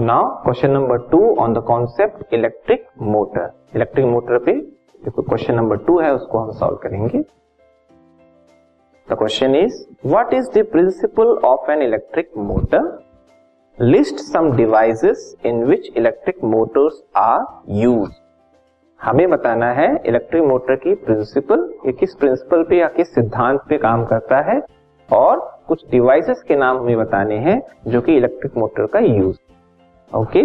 Now question number two on the concept electric motor electric motor पे देखो question number to है, उसको हम सॉल्व करेंगे। The question is what is the principle of an electric motor list some devices in which electric motors are use हमें बताना है electric motor की प्रिंसिपल ये किस प्रिंसिपल पे या किस सिद्धांत पे काम करता है? और कुछ डिवाइसेस के नाम हमें बताने हैं, जो कि इलेक्ट्रिक मोटर का use okay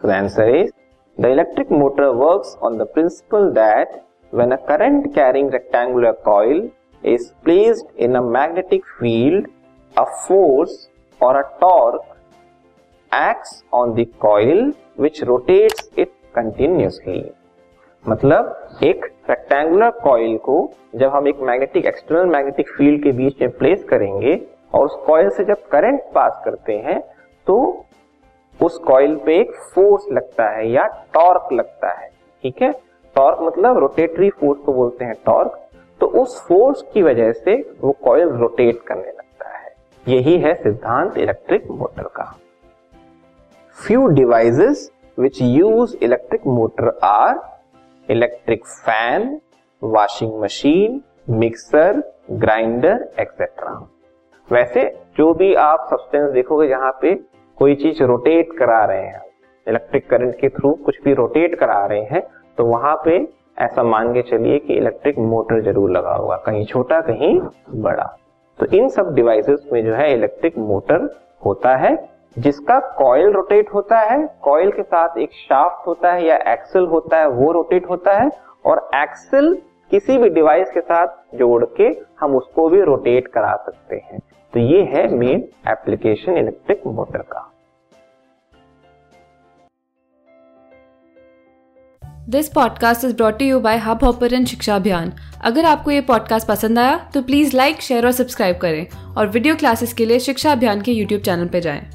the answer is the electric motor work on the principle that when a current carrying rectangular coil is placed in a magnetic field a force और a torque acts on the coil which rotates it continuously मतलब एक rectangular coil को जब हम एक magnetic external magnetic field के बीच में place करेंगे और उस कॉइल से जब करेंट पास करते हैं तो उस कॉइल पे एक फोर्स लगता है या टॉर्क लगता है, ठीक है? टॉर्क मतलब रोटेटरी फोर्स को बोलते हैं टॉर्क तो उस फोर्स की वजह से वो कॉइल रोटेट करने लगता है। यही है सिद्धांत इलेक्ट्रिक मोटर का। Few devices which use electric motor are electric fan washing machine mixer grinder etcetera वैसे जो भी आप सब्सटेंस देखोगे जहाँ पे कोई चीज़ रोटेट करा रहे हैं। इलेक्ट्रिक करंट के थ्रू कुछ भी रोटेट करा रहे हैं तो वहाँ पे ऐसा मान के चलिए कि इलेक्ट्रिक मोटर ज़रूर लगा होगा, कहीं छोटा, कहीं बड़ा। तो इन सब डिवाइसेस में जो है इलेक्ट्रिक मोटर होता है, जिसका कॉयल रोटेट होता है कॉयल के साथ एक शाफ्ट होता है या एक्सल होता है, वो रोटेट होता है, और एक्सल किसी भी डिवाइस के साथ जोड़ के हम उसको भी रोटेट करा सकते हैं। तो ये है मेन एप्लीकेशन इलेक्ट्रिक मोटर का। This podcast is brought you by Hubhopper Shiksha Abhiyan अगर आपको ये पॉडकास्ट पसंद आया तो प्लीज़ लाइक शेयर और सब्सक्राइब करें और वीडियो क्लासेस के लिए शिक्षा अभियान के यूट्यूब चैनल पर जाएँ।